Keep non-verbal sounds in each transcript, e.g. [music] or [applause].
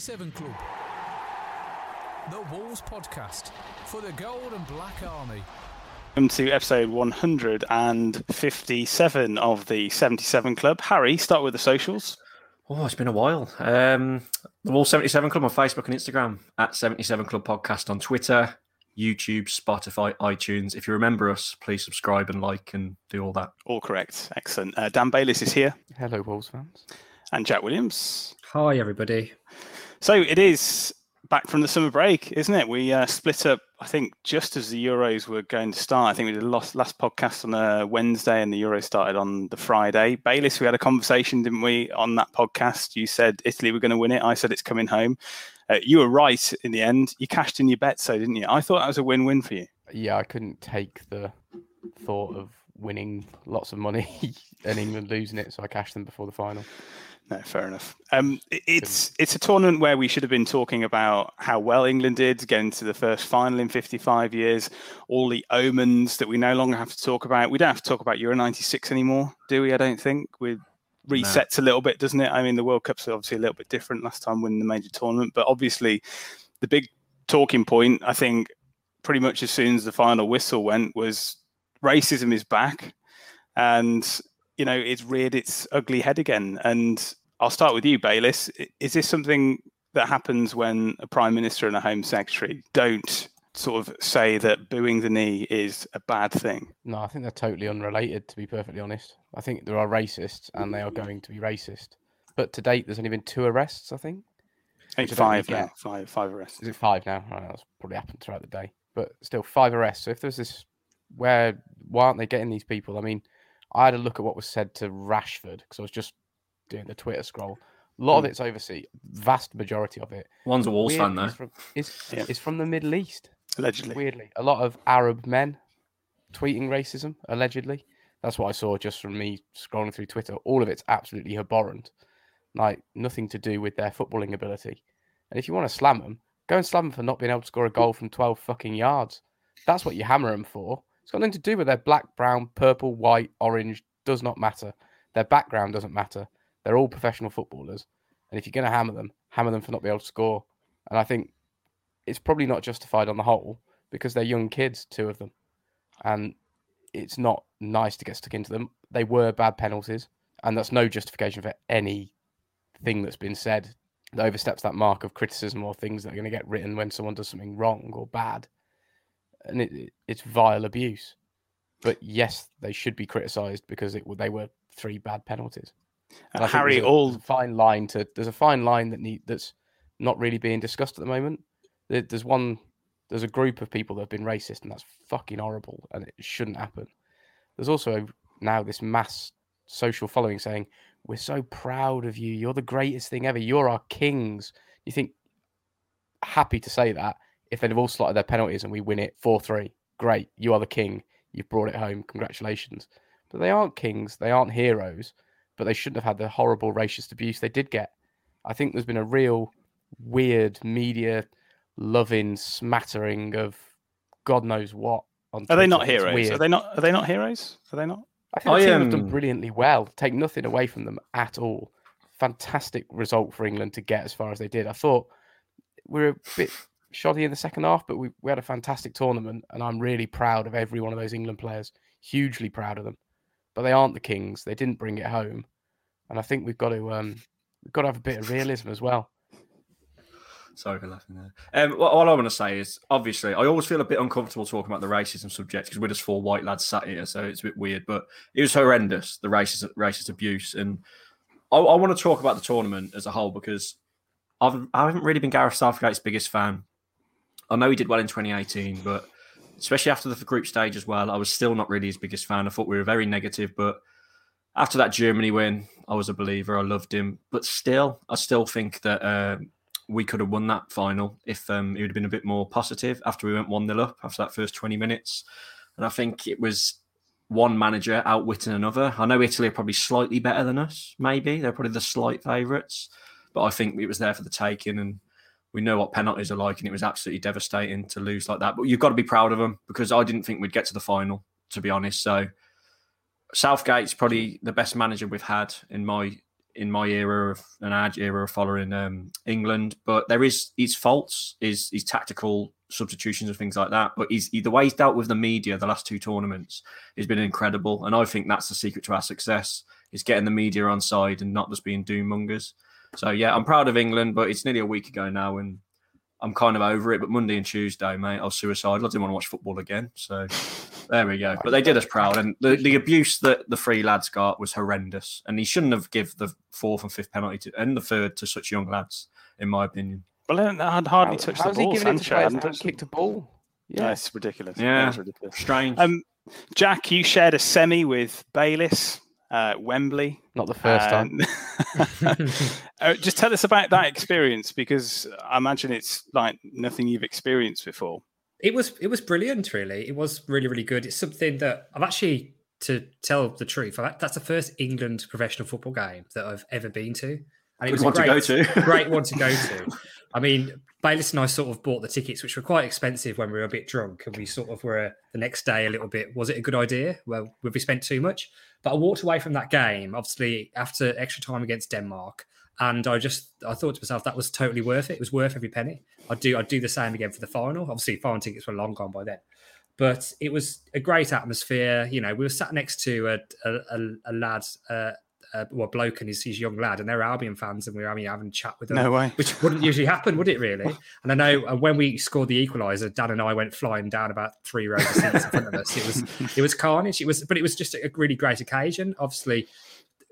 77 Club. The Wolves Podcast for the Gold and Black Army. Welcome to episode 157 of the 77 Club. Harry, start with the socials. Oh, it's been a while. Um, the Wall 77 Club on Facebook and Instagram, at 77 Club Podcast on Twitter, YouTube, Spotify, iTunes. If you remember us, please subscribe and like and do all that. All correct. Excellent. Uh, Dan Bayliss is here Hello, Wolves fans. and Jack Williams. Hi, everybody. So it is back from the summer break, isn't it? We uh, split up, I think, just as the Euros were going to start. I think we did the last, last podcast on a Wednesday and the Euros started on the Friday. Bayliss, we had a conversation, didn't we, on that podcast? You said Italy were going to win it. I said it's coming home. Uh, you were right in the end. You cashed in your bet, so didn't you? I thought that was a win win for you. Yeah, I couldn't take the thought of winning lots of money [laughs] and England losing it, so I cashed them before the final. No, fair enough. Um, it's it's a tournament where we should have been talking about how well England did getting to the first final in 55 years. All the omens that we no longer have to talk about. We don't have to talk about Euro 96 anymore, do we? I don't think. We resets a little bit, doesn't it? I mean, the World Cup's obviously a little bit different last time winning the major tournament, but obviously the big talking point, I think, pretty much as soon as the final whistle went, was racism is back, and you know it's reared its ugly head again. And I'll start with you, Bayliss. Is this something that happens when a prime minister and a home secretary don't sort of say that booing the knee is a bad thing? No, I think they're totally unrelated, to be perfectly honest. I think there are racists and they are going to be racist. But to date, there's only been two arrests, I think. I think five now, five five arrests. Is it five now? Right, that's probably happened throughout the day. But still, five arrests. So if there's this, where, why aren't they getting these people? I mean, I had a look at what was said to Rashford because I was just doing the Twitter scroll. A lot of Hmm. it's overseas, vast majority of it. One's a Wolves fan, weirdly, though. Is from, is, Yeah. is from the Middle East. Allegedly. Weirdly, a lot of Arab men tweeting racism, allegedly. That's what I saw just from me scrolling through Twitter. All of it's absolutely abhorrent. Like, nothing to do with their footballing ability. And if you want to slam them, go and slam them for not being able to score a goal from 12 fucking yards. That's what you hammer them for. It's got nothing to do with their black, brown, purple, white, orange. Does not matter. Their background doesn't matter. They're all professional footballers. And if you're going to hammer them, hammer them for not being able to score. And I think it's probably not justified on the whole because they're young kids, two of them. And it's not nice to get stuck into them. They were bad penalties. And that's no justification for any thing that's been said that oversteps that mark of criticism or things that are going to get written when someone does something wrong or bad. And it, it- it's vile abuse. But yes, they should be criticised because it they were three bad penalties. Uh, Harry, all fine line to there's a fine line that need that's not really being discussed at the moment. There's one there's a group of people that have been racist, and that's fucking horrible, and it shouldn't happen. There's also now this mass social following saying, "We're so proud of you. You're the greatest thing ever. You're our kings." You think happy to say that if they'd have all slotted their penalties and we win it four three, great. You are the king. You've brought it home. Congratulations. But they aren't kings. They aren't heroes. But they shouldn't have had the horrible racist abuse they did get. I think there's been a real weird media loving smattering of God knows what. On are they not heroes? Are they not? Are they not heroes? Are they not? I think the team have um, done brilliantly well. Take nothing away from them at all. Fantastic result for England to get as far as they did. I thought we are a bit shoddy in the second half, but we, we had a fantastic tournament, and I'm really proud of every one of those England players. Hugely proud of them. But they aren't the Kings. They didn't bring it home, and I think we've got to um, we've got to have a bit of realism as well. Sorry for laughing there. Um, what, all I want to say is, obviously, I always feel a bit uncomfortable talking about the racism subject because we're just four white lads sat here, so it's a bit weird. But it was horrendous, the racist racist abuse, and I, I want to talk about the tournament as a whole because I've I haven't really been Gareth Southgate's biggest fan. I know he did well in 2018, but especially after the group stage as well, I was still not really his biggest fan. I thought we were very negative, but after that Germany win, I was a believer. I loved him, but still, I still think that. Uh, we could have won that final if um, it would have been a bit more positive after we went 1 0 up after that first 20 minutes. And I think it was one manager outwitting another. I know Italy are probably slightly better than us, maybe. They're probably the slight favourites. But I think it was there for the taking. And we know what penalties are like. And it was absolutely devastating to lose like that. But you've got to be proud of them because I didn't think we'd get to the final, to be honest. So Southgate's probably the best manager we've had in my in my era of an ad era of following um, England, but there is his faults, his his tactical substitutions and things like that. But he's he, the way he's dealt with the media the last two tournaments has been incredible, and I think that's the secret to our success is getting the media on side and not just being doom mongers. So yeah, I'm proud of England, but it's nearly a week ago now, and I'm kind of over it. But Monday and Tuesday, mate, I was suicidal. I didn't want to watch football again. So there we go. But they did us proud, and the, the abuse that the three lads got was horrendous. And he shouldn't have give the fourth and fifth penalty to, and the third to such young lads, in my opinion. Well, I had hardly touched the ball. Sancho hadn't kicked a ball. Yeah, no, it's ridiculous. Yeah, it's ridiculous. Strange. Um, Jack, you shared a semi with Bayliss uh, Wembley. Not the first time. [laughs] uh, just tell us about that experience because I imagine it's like nothing you've experienced before. It was it was brilliant, really. It was really really good. It's something that I've actually, to tell the truth, that's the first England professional football game that I've ever been to, and it was one great, to go to. great one to go to. [laughs] I mean, Bayliss and I sort of bought the tickets, which were quite expensive when we were a bit drunk, and we sort of were the next day a little bit. Was it a good idea? Well, would we spent too much? But I walked away from that game, obviously after extra time against Denmark, and I just I thought to myself that was totally worth it. It was worth every penny. I'd do I'd do the same again for the final. Obviously, final tickets were long gone by then, but it was a great atmosphere. You know, we were sat next to a a, a lad. Uh, uh, well, bloke and his, his young lad, and they're Albion fans, and we were having, having a chat with them. No way. Which wouldn't usually happen, would it really? And I know uh, when we scored the equaliser, Dan and I went flying down about three rows of seats in front of us. It was [laughs] it was carnage. It was, but it was just a really great occasion. Obviously,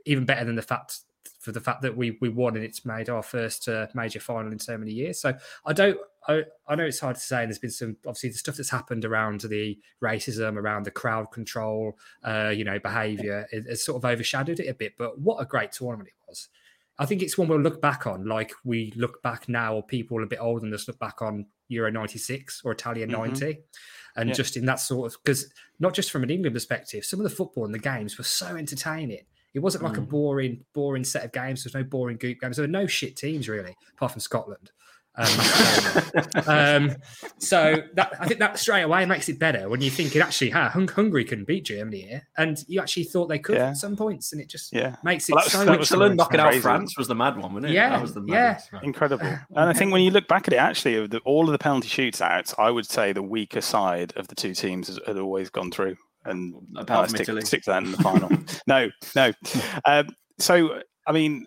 even better than the fact for the fact that we we won and it's made our first uh, major final in so many years. So I don't. I, I know it's hard to say, and there's been some obviously the stuff that's happened around the racism, around the crowd control, uh, you know, behaviour. It, it's sort of overshadowed it a bit. But what a great tournament it was! I think it's one we'll look back on, like we look back now, or people a bit older than us look back on Euro '96 or Italia '90. Mm-hmm and yeah. just in that sort of because not just from an England perspective, some of the football and the games were so entertaining. It wasn't like mm. a boring, boring set of games. There's no boring group games. There were no shit teams really, apart from Scotland. Um, [laughs] um, so that I think that straight away makes it better when you think it actually, ha, Hung- Hungary can beat Germany here, and you actually thought they could yeah. at some points, and it just yeah. makes it well, so. Switzerland knocking out France was the mad one, wasn't it? Yeah, that was the yeah, incredible. And I think when you look back at it, actually, the, all of the penalty shootouts, I would say the weaker side of the two teams has, had always gone through and apart stick, Italy. stick that in the final. [laughs] no, no. Um, so, I mean,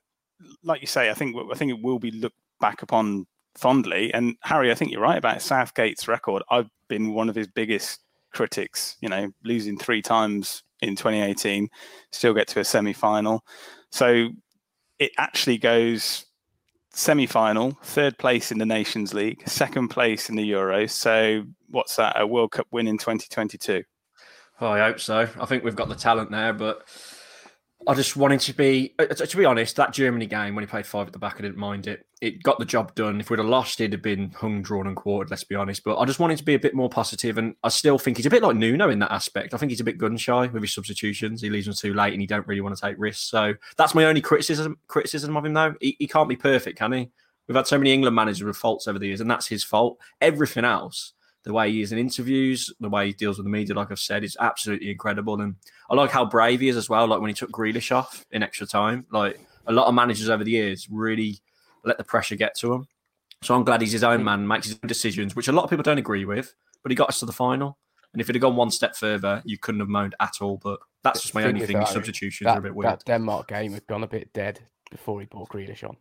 like you say, I think I think it will be looked back upon fondly. And Harry, I think you're right about Southgate's record. I've been one of his biggest critics. You know, losing three times in 2018, still get to a semi-final. So it actually goes semi-final, third place in the Nations League, second place in the Euros. So what's that? A World Cup win in 2022. Oh, I hope so. I think we've got the talent there, but I just wanted to be, uh, to be honest, that Germany game when he played five at the back, I didn't mind it. It got the job done. If we'd have lost, it'd have been hung, drawn, and quartered. Let's be honest. But I just wanted to be a bit more positive, and I still think he's a bit like Nuno in that aspect. I think he's a bit gun shy with his substitutions. He leaves them too late, and he don't really want to take risks. So that's my only criticism criticism of him, though. He, he can't be perfect, can he? We've had so many England managers with faults over the years, and that's his fault. Everything else the way he is in interviews, the way he deals with the media, like I've said, is absolutely incredible. And I like how brave he is as well. Like when he took Grealish off in extra time, like a lot of managers over the years really let the pressure get to him. So I'm glad he's his own mm. man, makes his own decisions, which a lot of people don't agree with, but he got us to the final. And if it had gone one step further, you couldn't have moaned at all. But that's just my only thing. His substitutions that, are a bit weird. That Denmark game had gone a bit dead before he brought Grealish on.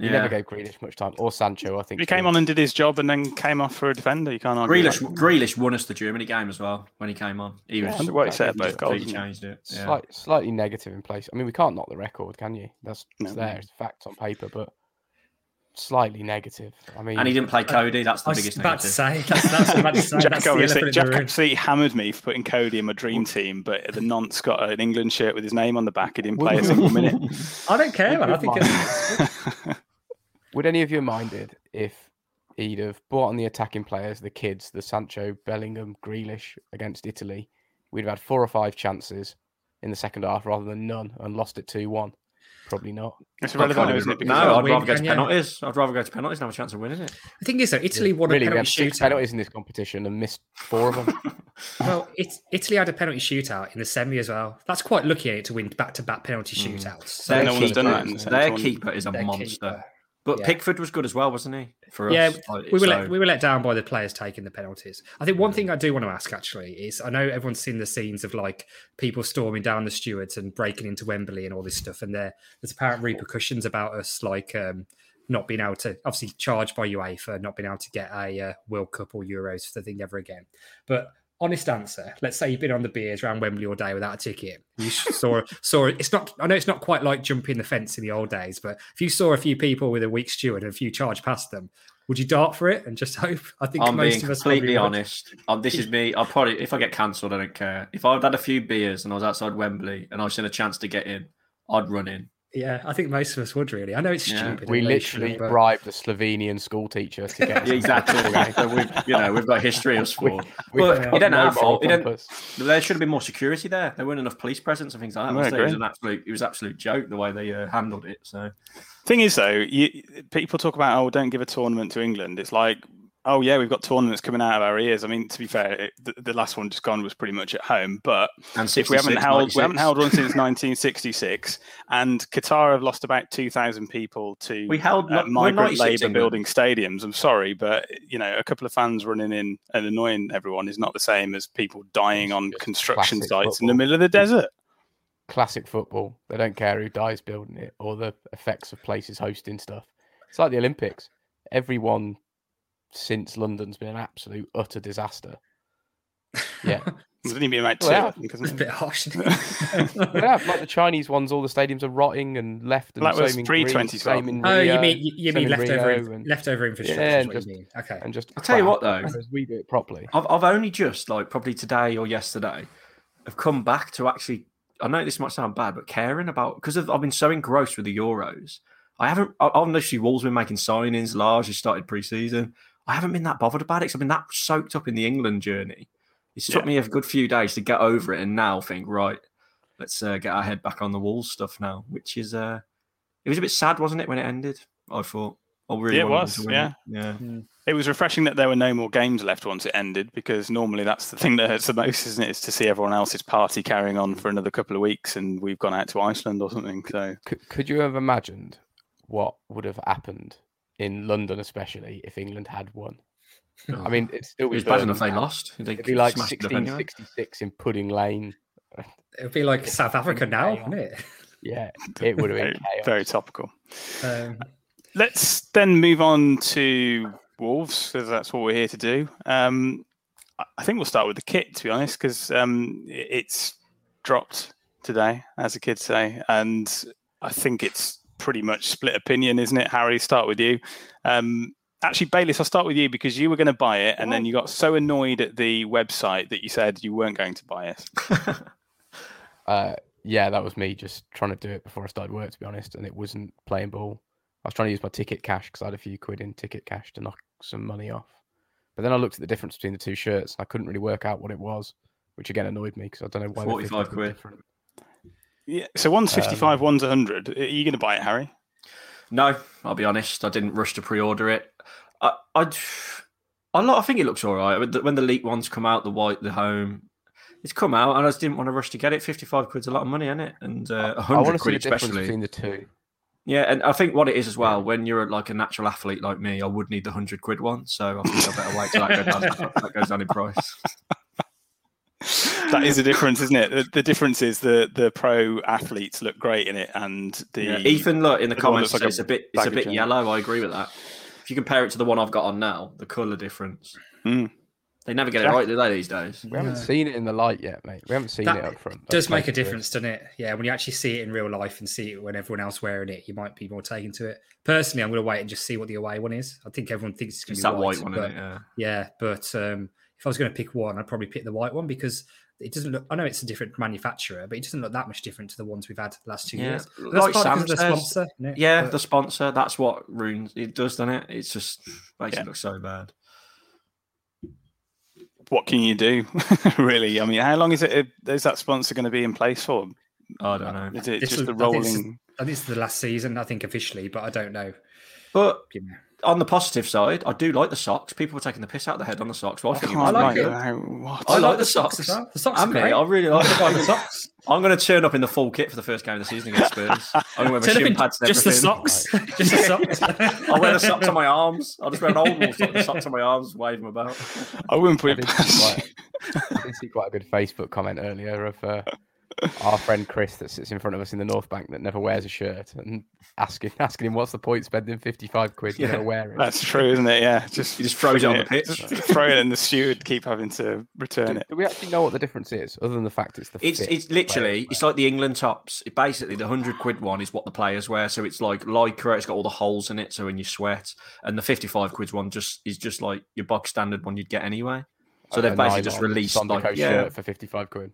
He yeah. never gave Grealish much time, or Sancho. I think he came on and did his job, and then came off for a defender. You can't argue. Grealish, that. Grealish won us the Germany game as well when he came on. He was what he said both goals. He changed it. Yeah. Slight, slightly negative in place. I mean, we can't knock the record, can you? That's no, there. It's facts on paper, but slightly negative. I mean, and he didn't play Coady. That's the I biggest. About negative. to say that's, that's about to [laughs] say. Jack, obviously, Jack absolutely hammered me for putting Coady in my dream team, but the nonce got an England shirt with his name on the back. He didn't play a single [laughs] minute. I don't care, man. I think. It's... [laughs] Would any of you have minded if he'd have brought on the attacking players, the kids, the Sancho, Bellingham, Grealish against Italy? We'd have had four or five chances in the second half rather than none and lost it 2 1. Probably not. It's irrelevant, isn't it? No, I'd rather go to penalties. I'd rather go to penalties and have a chance of winning it. The thing is, though, Italy won really, a penalty we shootout. penalties in this competition and missed four of them. [laughs] well, it, Italy had a penalty shootout in the semi as well. That's quite lucky to win back-to-back penalty mm. shootouts. So no one's done that. Their keeper is a monster. Keeper. But yeah. Pickford was good as well, wasn't he? For yeah, us? we were so... let, we were let down by the players taking the penalties. I think one thing I do want to ask actually is I know everyone's seen the scenes of like people storming down the stewards and breaking into Wembley and all this stuff, and there there's apparent repercussions about us like um, not being able to obviously charged by UEFA, for not being able to get a uh, World Cup or Euros for the thing ever again. But honest answer. Let's say you've been on the beers around Wembley all day without a ticket. You [laughs] saw saw it's not. I know it's not quite like jumping the fence in the old days, but if you saw a few people with a weak steward and a few charge past them, would you dart for it and just [laughs] hope? I think I'm most being of us completely honest. Um, this is me. I'll probably if I get cancelled, I don't care. If I'd had a few beers and I was outside Wembley and I was in a chance to get in, I'd run in. Yeah, I think most of us would really. I know it's yeah. stupid. We literally but... bribed the Slovenian school teacher to get [laughs] exactly. so we've, you know, we've got history of sport. [laughs] We, but yeah. it didn't have fault. Didn't, there should have been more security there. There weren't enough police presence and things like that. Was it was an absolute. It was absolute joke the way they uh, handled it. So, thing is though, you, people talk about oh, don't give a tournament to England. It's like Oh yeah, we've got tournaments coming out of our ears. I mean, to be fair, it, the, the, last one just gone was pretty much at home. But if we haven't held, 96. we haven't held one since 1966, and Qatar have lost about 2,000 people to we held uh, migrant labour building stadiums. I'm sorry, but you know, a couple of fans running in and annoying everyone is not the same as people dying on construction sites football. in the middle of the desert. Classic football. They don't care who dies building it or the effects of places hosting stuff. It's like the Olympics. Everyone since London's been an absolute utter disaster. [laughs] Yeah. It's only been about two, well, It's a bit harsh. yeah, like the Chinese ones, all the stadiums are rotting and left. And that was pre twenty Oh, uh, you mean you mean leftover and, leftover infrastructure? Yeah, and just, okay. And just I'll tell you what though, we do it properly. I've I've only just like probably today or yesterday, have come back to actually. I know this might sound bad, but caring about because I've been so engrossed with the Euros. I haven't. Obviously, Wolves been making signings. Lage has started pre-season. I haven't been that bothered about it because I've been that soaked up in the England journey. It's took yeah. me a good few days to get over it, and now think right, let's uh, get our head back on the Wolves stuff now, which is uh, it was a bit sad, wasn't it, when it ended? I thought. I really yeah, it was. Yeah, it. yeah. Mm. It was refreshing that there were no more games left once it ended, because normally that's the thing that hurts the most, isn't it? Is to see everyone else's party carrying on for another couple of weeks, and we've gone out to Iceland or something. So, could, could you have imagined what would have happened in London, especially if England had won. I mean, it's still it was bad enough they lost. They It'd be like 1666 in Pudding Lane. It'd be like South [laughs] Africa now, wouldn't it? Yeah, it would have been [laughs] very, very topical. Um, Let's then move on to Wolves because that's what we're here to do. Um, I- I think we'll start with the kit, to be honest, because um, it's dropped today, as the kids say, and I think it's pretty much split opinion, isn't it? Harry, start with you. Um, actually, Bayliss, I'll start with you because you were going to buy it, and then you got so annoyed at the website that you said you weren't going to buy it. [laughs] Uh, yeah, that was me just trying to do it before I started work, to be honest, and it wasn't playing ball. I was trying to use my ticket cash because I had a few quid in ticket cash to knock some money off. But then I looked at the difference between the two shirts. and I couldn't really work out what it was, which again annoyed me because I don't know why. 45 quid. different. Yeah, so one's Um, 55, one's 100. Are you going to buy it, Harry? No, I'll be honest. I didn't rush to pre-order it. I, I, I, I think it looks all right. When the, when leak ones come out, the white, the home, it's come out, and I just didn't want to rush to get it. Fifty-five quid's a lot of money, isn't it? And uh, I hundred want to see quid the especially. between the two. Yeah, and I think what it is as well. When you're like a natural athlete like me, I would need the hundred quid one. So I think I better wait till that goes down, that goes down in price. [laughs] That is the difference, isn't it? The, the difference is the the pro athletes look great in it, and the Yeah, Ethan, look in the the comments. like it's a bit, it's a bit jam. yellow. I agree with that. If you compare it to the one I've got on now, the color difference. Mm. They never get it right, do they? These days. We haven't No. seen it in the light yet, mate. We haven't seen That it up front. does make a difference, doesn't it? Yeah, when you actually see it in real life and see it when everyone else wearing it, you might be more taken to it. Personally, I'm going to wait and just see what the away one is. I think everyone thinks it's going to be that white one, but, isn't it? Yeah. Yeah, but um, if I was going to pick one, I'd probably pick the white one because it doesn't look. I know it's a different manufacturer, but it doesn't look that much different to the ones we've had the last two Yeah, years. But like that's partly Sam because of the sponsor. isn't? Yeah, But- the sponsor. That's what ruins it does, doesn't it? It's just makes Yeah. it look so bad. what can you do, [laughs] really? I mean, how long is it? Is that sponsor going to be in place for? I don't know. Is it This just was- the I think this is- rolling? I think this is the last season, I think officially, but I don't know. But You know. On the positive side, I do like the socks. People were taking the piss out of the head on the socks. Well, I think it can't was like it. good. how- what? I, I like, like the the socks. socks as well. The socks I are mean, great. I really like I like the [laughs] the socks. I'm going to turn up in the full kit for the first game of the season against Spurs. I'm going to wear my Turn shin pads and just the everything. socks. [laughs] just the socks. [laughs] I'll wear the socks on my arms. I'll just wear an old wool sock, the socks on my arms, wave them about. I wouldn't put it did, past. quite, I did see quite a good Facebook comment earlier of uh, our friend Chris that sits in front of us in the North Bank that never wears a shirt and asking asking him what's the point spending 55 quid Yeah, to never wear it. That's true, isn't it? Yeah, just He just throws it on the flicking pitch. throw it, and the steward keep having to return do, it. do we actually know what the difference is, other than the fact it's the It's it's literally it's like the England tops. It basically the hundred quid one is what the players wear. So it's like lycra. It's got all the holes in it. So when you sweat, and the fifty five quid one just is just like your box standard one you'd get anyway. So they've basically just released like yeah, shirt for 55 quid.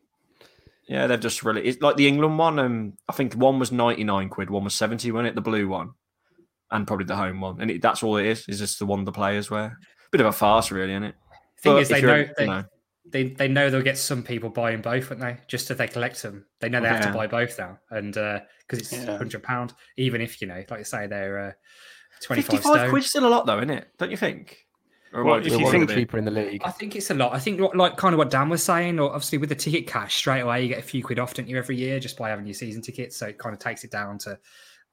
Yeah. They've just really it's like the England one. Um, I think one was ninety nine quid, one was seventy. Wasn't it the blue one, and probably the home one. And it, that's all it is. Is just the one the players wear. Bit of a farce, really, isn't it? Thing But is, they know they, you know. they they know they'll get some people buying both, won't they? Just if they collect them, they know they have Yeah. to buy both now, and because it's Yeah. hundred pound, even if you know, like I say, they're uh, twenty Fifty five five quid's still a lot, though, isn't it? Don't you think? Or Well, I if you We're being one a of think- cheaper in the league. I think it's a lot. I think what- like kind of what Dan was saying, or obviously with the ticket cash straight away, you get a few quid off, don't you, every year just by having your season tickets. So it kind of takes it down to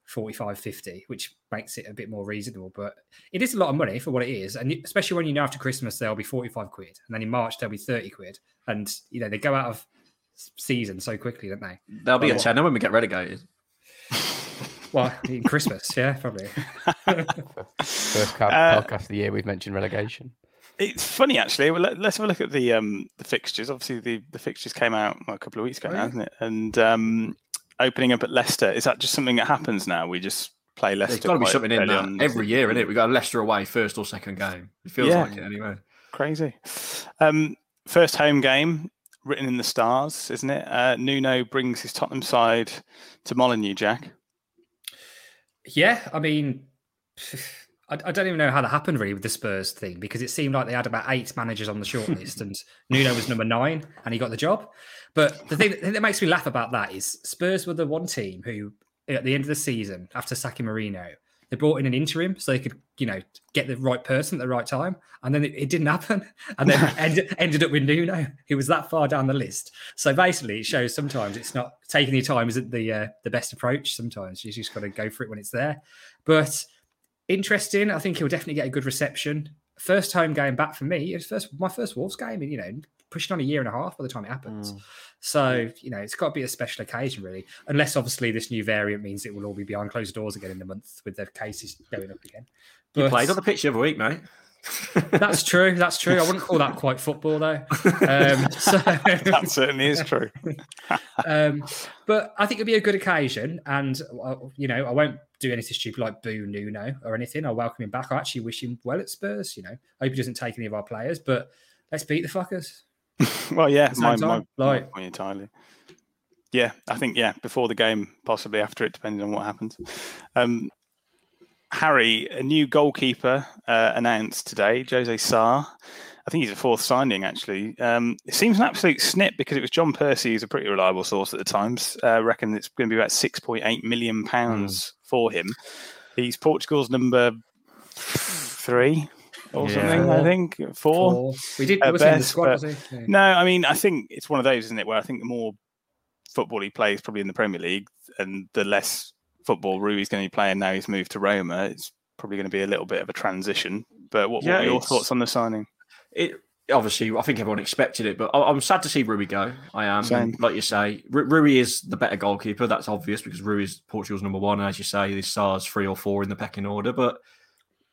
45, 50, which makes it a bit more reasonable. But it is a lot of money for what it is. And especially when you know after Christmas, there'll be 45 quid. And then in March, there'll be 30 quid. And, you know, they go out of season so quickly, don't they? There'll be a Well, tenner when we get relegated. Well, Christmas, yeah, probably. [laughs] First ca- Uh, podcast of the year we've mentioned relegation. It's funny actually. Well, let, us have a look at the um the fixtures. Obviously, the the fixtures came out well, a couple of weeks ago Oh, now, yeah. isn't it? And um, opening up at Leicester is that just something that happens now? We just play Leicester. There's got to be something in early that on. every year, isn't it? We got Leicester away first or second game. It feels Yeah. like it anyway. Crazy. Um, first home game written in the stars, isn't it? Uh, Nuno brings his Tottenham side to Molineux. Jack. Yeah, I mean, [sighs] I, I don't even know how that happened really with the Spurs thing because it seemed like they had about eight managers on the shortlist and [laughs] Nuno was number nine and he got the job. But the thing, the thing that makes me laugh about that is Spurs were the one team who, at the end of the season, after sacking Mourinho, they brought in an interim so they could, you know, get the right person at the right time. And then it, it didn't happen. [laughs] And then [laughs] ended, ended up with Nuno, who was that far down the list. So basically, it shows sometimes it's not taking your time isn't the uh, the best approach. Sometimes you just got to go for it when it's there. But interesting. I think he'll definitely get a good reception. First home game back for me. It was first my first Wolves game, and you know, pushing on a year and a half by the time it happens. So you know, it's got to be a special occasion, really. Unless obviously this new variant means it will all be behind closed doors again in a month with the cases going up again. You But- played on the pitch the other week, mate. [laughs] That's true. That's true. I wouldn't call that quite football though. Um, [laughs] so, that certainly is true. [laughs] um, but I think it'll be a good occasion, and uh, you know, I won't do anything stupid like boo Nuno or anything. I'll welcome him back. I actually wish him well at Spurs. You know, I hope he doesn't take any of our players, but let's beat the fuckers. [laughs] well, yeah, my, my, my like- point entirely. Yeah, I think yeah, before the game, possibly after it, depending on what happens. Um, Harry, a new goalkeeper uh, announced today, Jose Sá. I think he's a fourth signing, actually. Um, it seems an absolute snip because it was John Percy, who's a pretty reliable source at the Times. Uh, reckon it's going to be about six point eight million pounds for him. He's Portugal's number three or Yeah. something. I think four. Four. We did. at Was he in the squad? but- Was he? Yeah. No, I mean, I think it's one of those, isn't it? Where I think the more football he plays, probably in the Premier League, and the less football Rui's going to be playing now he's moved to Roma, it's probably going to be a little bit of a transition. But what, what Yeah, were your thoughts on the signing? it obviously I think everyone expected it, but I- I'm sad to see Rui go. I am, Same. like you say, Ru- Rui is the better goalkeeper. That's obvious because Rui is Portugal's number one, and as you say, this Sá's three or four in the pecking order. But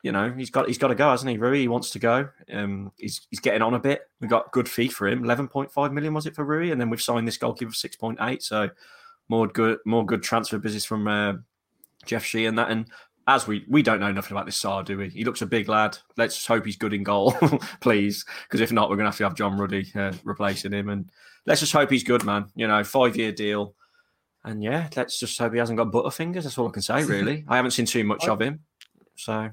you know, he's got he's got to go, hasn't he? Rui he wants to go. Um, he's he's getting on a bit. We got good fee for him, eleven point five million was it for Rui, and then we've signed this goalkeeper for six point eight. So more good more good transfer business from uh, Jeff Shi and that. And as we we don't know nothing about this Sá, do we? He looks a big lad. Let's hope he's good in goal, [laughs] please, because if not, we're gonna have to have John Ruddy uh, replacing him. And let's just hope he's good, man. You know, five year deal. And yeah, let's just hope he hasn't got butterfingers. That's all I can say, [laughs] really. I haven't seen too much of him, so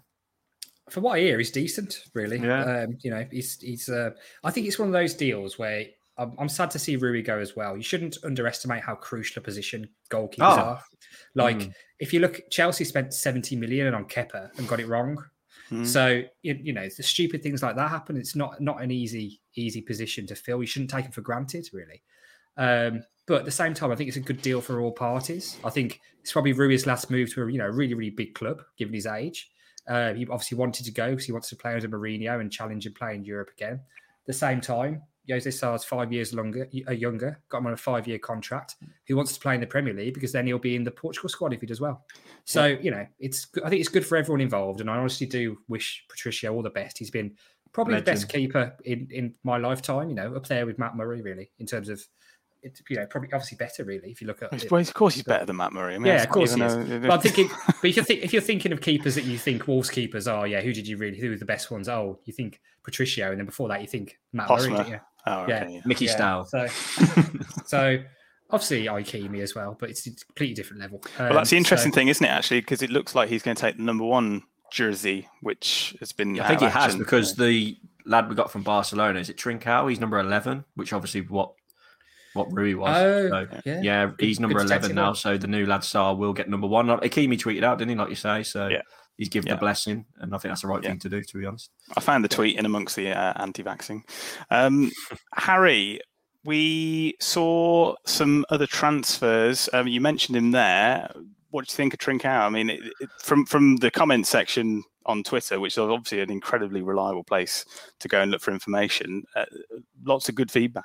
For what I hear, he's decent. Really. Yeah. Um, you know, he's he's. Uh, I think it's one of those deals where. I'm, I'm sad to see Rui go as well. You shouldn't underestimate how crucial a position goalkeepers Oh. are. Like, Mm. if you look, Chelsea spent 70 million on Kepa and got it wrong. Mm. So you, you know the stupid things like that happen. It's not not an easy easy position to fill. You shouldn't take it for granted, really. Um, but at the same time, I think it's a good deal for all parties. I think it's probably Rui's last move to a you know really really big club, given his age. Uh, he obviously wanted to go because he wants to play under Mourinho and challenge and play in Europe again. At the same time, Jose Sá's five years longer, uh, younger, got him on a five-year contract. Who wants to play in the Premier League because then he'll be in the Portugal squad if he does well. So you know, it's I think it's good for everyone involved, and I honestly do wish Patricio all the best. He's been probably the best keeper in in my lifetime. You know, up there with Matt Murray, really, in terms of. It, you know, probably obviously better, really. If you look at, it. Well, of course, he's better than Matt Murray. I mean, yeah, of course he is. a- But I'm thinking, [laughs] but if you're think, if you're thinking of keepers that you think Wolves keepers are, yeah, who did you really? Who are the best ones? Oh, you think Patricio, and then before that you think Matt Murray. Hosmer. don't you? Oh, okay, yeah, yeah. Mickey yeah. style. So, [laughs] so obviously Ikeme as well, but it's a completely different level. Well, that's the Um, interesting so- thing, isn't it? Actually, because it looks like he's going to take the number one jersey, which has been. I think he has because the lad we got from Barcelona is it Trincao? He's number eleven, which obviously what what Rui was. Oh, So, yeah. yeah, he's number good eleven now. work. So the new lad Sá will get number one. Ikeme tweeted out, didn't he? Like you say, so Yeah. he's given Yeah. the blessing, and I think that's the right Yeah. thing to do. To be honest, I found the tweet in amongst the uh, anti-vaxxing. Um, [laughs] Harry, we saw some other transfers. Um, you mentioned him there. What do you think of Trincao? I mean, it, it, from from the comment section on Twitter, which is obviously an incredibly reliable place to go and look for information, uh, lots of good feedback.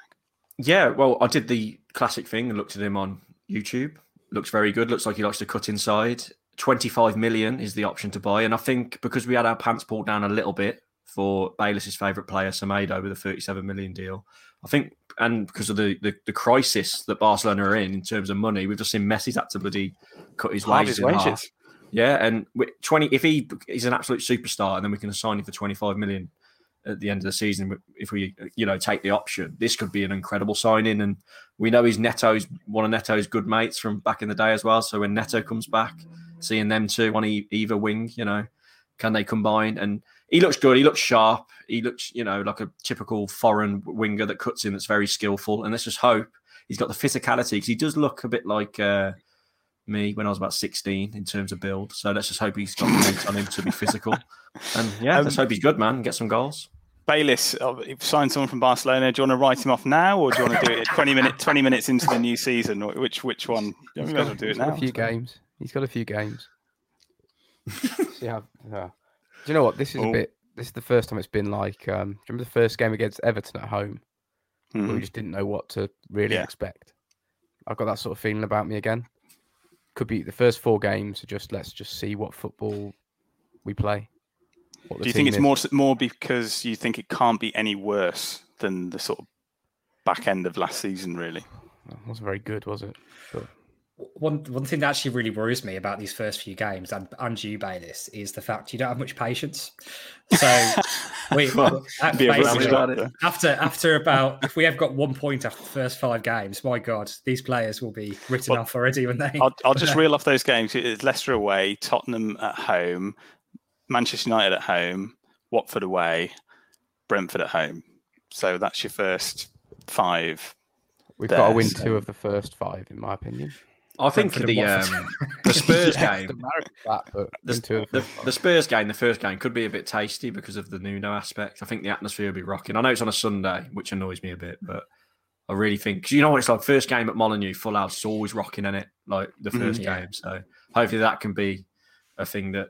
Yeah. Well, I did the classic thing and looked at him on YouTube. Looks very good. Looks like he likes to cut inside. Twenty-five million is the option to buy, and I think because we had our pants pulled down a little bit for Bayliss's favourite player, Semedo, with a thirty-seven million deal. I think, and because of the, the, the crisis that Barcelona are in in terms of money, we've just seen Messi's had to bloody cut his wages. his in half. wages. Yeah, and twenty if he is an absolute superstar, and then we can assign him for twenty-five million at the end of the season. If we, you know, take the option, this could be an incredible signing. And we know he's Neto's one of Neto's good mates from back in the day as well. So when Neto comes back, seeing them two on e- either wing, you know, can they combine? And he looks good. He looks sharp. He looks, you know, like a typical foreign winger that cuts in. That's very skillful. And let's just hope he's got the physicality because he does look a bit like. Uh, me when I was about 16 in terms of build. So let's just hope he's got the on him to be physical. And yeah, Um, let's hope he's good, man, and get some goals. Bayliss, uh, you've signed someone from Barcelona. Do you want to write him off now, or do you want to do it twenty minute [laughs] twenty minutes into the new season? Which which one? You He's may as got, do it he's got now. a few games. He's got a few games. See how? yeah. Do you know what? This is Oh. a bit. This is the first time it's been like. Um, do you remember the first game against Everton at home? Where we just didn't know what to really Yeah. expect. I've got that sort of feeling about me again. Could be the first four games are just let's just see what football we play. What Do you think it's is. more more because you think it can't be any worse than the sort of back end of last season, really? It wasn't very good, was it? But One one thing that actually really worries me about these first few games and and you Bayliss is the fact you don't have much patience. So [laughs] we Well, be a basically, rubbish doctor. after after about if we have got one point after the first five games, my God, these players will be written Well, off already when they. I'll, I'll just [laughs] reel off those games. It's Leicester away, Tottenham at home, Manchester United at home, Watford away, Brentford at home. So that's your first five. we've There, got to win so- two of the first five, in my opinion. I think Brentford the um, [laughs] the Spurs game, doesn't matter about that, the, two of the, the the. Spurs game, the first game could be a bit tasty because of the Nuno aspect. I think the atmosphere will be rocking. I know it's on a Sunday, which annoys me a bit, but I really think 'cause you know what it's like. First game at Molineux, full house, it's always rocking in it, like the Mhm. 1st Yeah. game. So hopefully that can be a thing that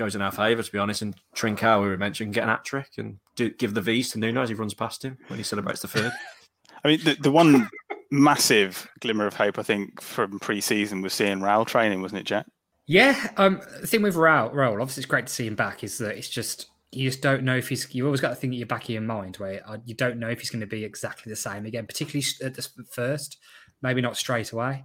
goes in our favour. To be honest, and Trincao, we were mentioning, get an hat trick and do, give the V's to Nuno as he runs past him when he celebrates the third. [laughs] I mean, the, the one massive glimmer of hope, I think, from pre season was seeing Raul training, wasn't it, Jack? Yeah, um, the thing with Raul, Raul, obviously it's great to see him back. Is that it's just you just don't know if he's. You always got the thing at your back of your mind where uh, you don't know if he's going to be exactly the same again, particularly at the first, maybe not straight away.